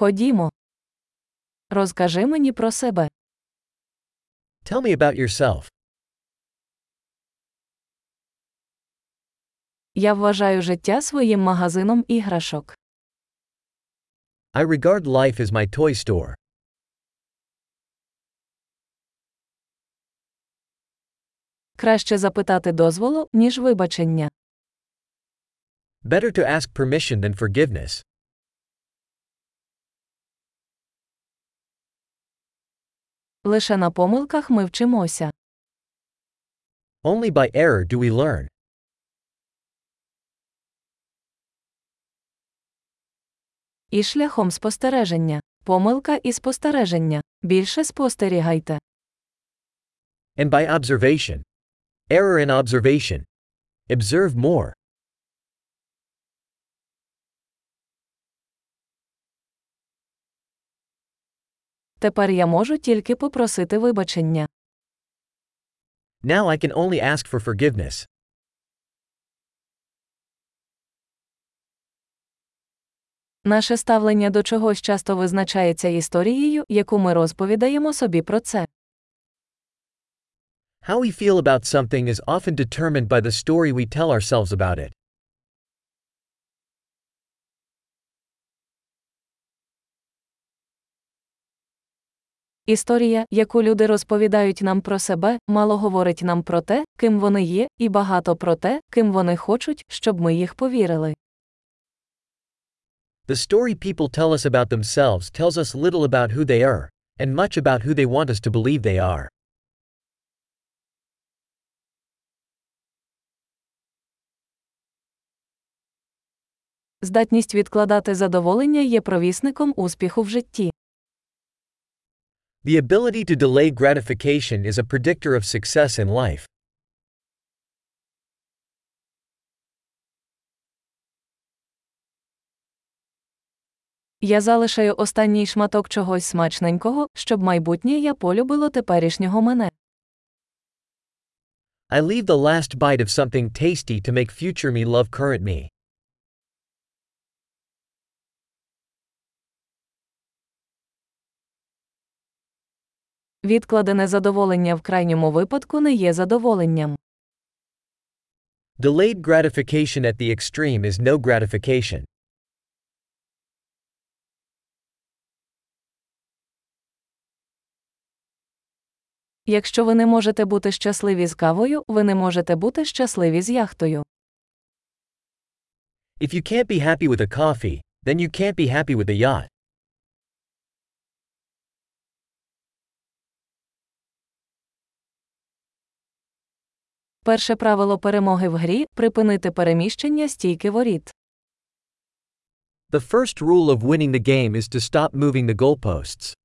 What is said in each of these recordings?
Ходімо. Розкажи мені про себе. Tell me about yourself. Я вважаю життя своїм магазином іграшок. I regard life as my toy store. Краще запитати дозволу, ніж вибачення. Better to ask permission than forgiveness. Лише на помилках ми вчимося. Only by error do we learn. І шляхом спостереження. Помилка і спостереження. Більше спостерігайте. And by observation. Error in observation. Observe more. Тепер я можу тільки попросити вибачення. Now I can only ask for forgiveness. Наше ставлення до чогось часто визначається історією, яку ми розповідаємо собі про це. How we feel about something is often determined by the story we tell ourselves about it. Історія, яку люди розповідають нам про себе, мало говорить нам про те, ким вони є, і багато про те, ким вони хочуть, щоб ми їх повірили. The story people tell us about themselves tells us little about who they are, and much about who they want us to believe they are. Здатність відкладати задоволення є провісником успіху в житті. The ability to delay gratification is a predictor of success in life. Я залишаю останній шматок чогось смачненького, щоб майбутнє я полюбило теперішнього мене. I leave the last bite of something tasty to make future me love current me. Відкладене задоволення в крайньому випадку не є задоволенням. Delayed gratification at the extreme is no gratification. Якщо ви не можете бути щасливі з кавою, ви не можете бути щасливі з яхтою. If you can't be happy with a coffee, then you can't be happy with a yacht. Перше правило перемоги в грі припинити переміщення стійки воріт. The first rule of winning the game is to stop moving the goalposts.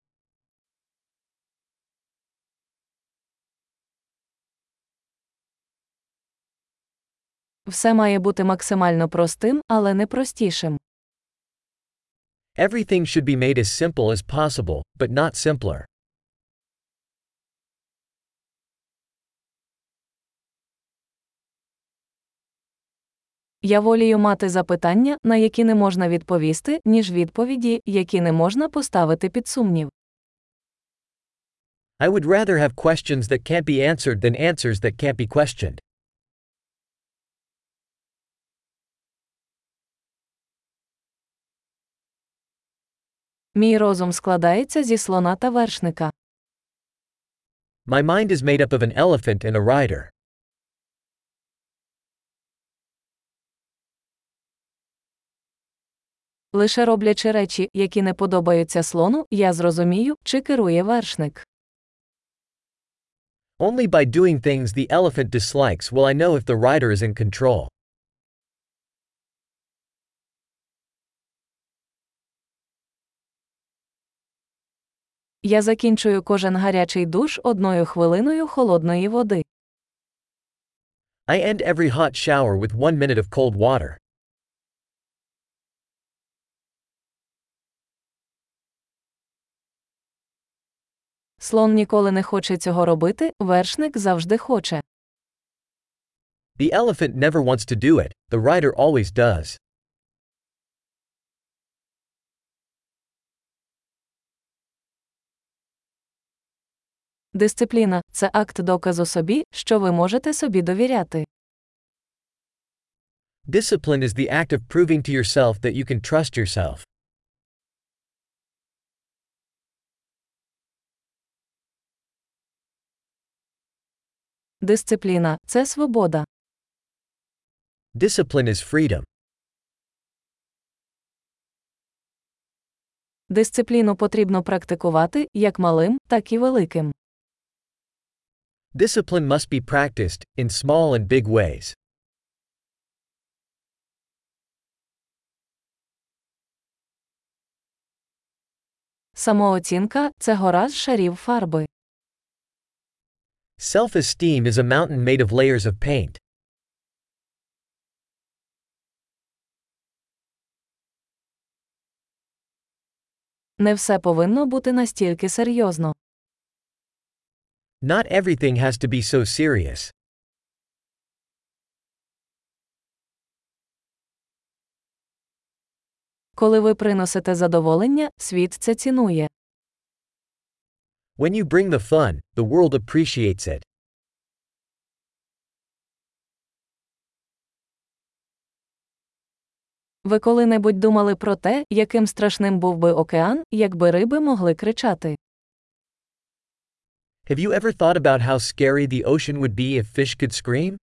Все має бути максимально простим, але не простішим. Everything should be made as simple as possible, but not simpler. Я волію мати запитання, на які не можна відповісти, ніж відповіді, які не можна поставити під сумнів. I would rather have questions that can't be answered than answers that can't be questioned. Мій розум складається зі слона та вершника. My mind is made up of an elephant and a rider. Лише роблячи речі, які не подобаються слону, я зрозумію, чи керує вершник. Only by doing things the elephant dislikes will I know if the rider is in control. Я закінчую кожен гарячий душ одною хвилиною холодної води. I end every hot shower with one minute of cold water. Слон ніколи не хоче цього робити, вершник завжди хоче. The elephant never wants to do it, the rider always does. Дисципліна це акт доказу собі, що ви можете собі довіряти. Discipline is the act of proving to yourself that you can trust yourself. Дисципліна це свобода. Discipline is freedom. Дисципліну потрібно практикувати як малим, так і великим. Discipline must be practiced, in small and big ways. Самооцінка це гора з шарів фарби. Self esteem is a mountain made of layers of paint. Не все повинно бути настільки серйозно. Not everything has to be so serious. Коли ви приносите задоволення, світ це цінує. When you bring the fun, the world appreciates it. Ви коли-небудь думали про те, яким страшним був би океан, якби риби могли кричати. Have you ever thought about how scary the ocean would be if fish could scream?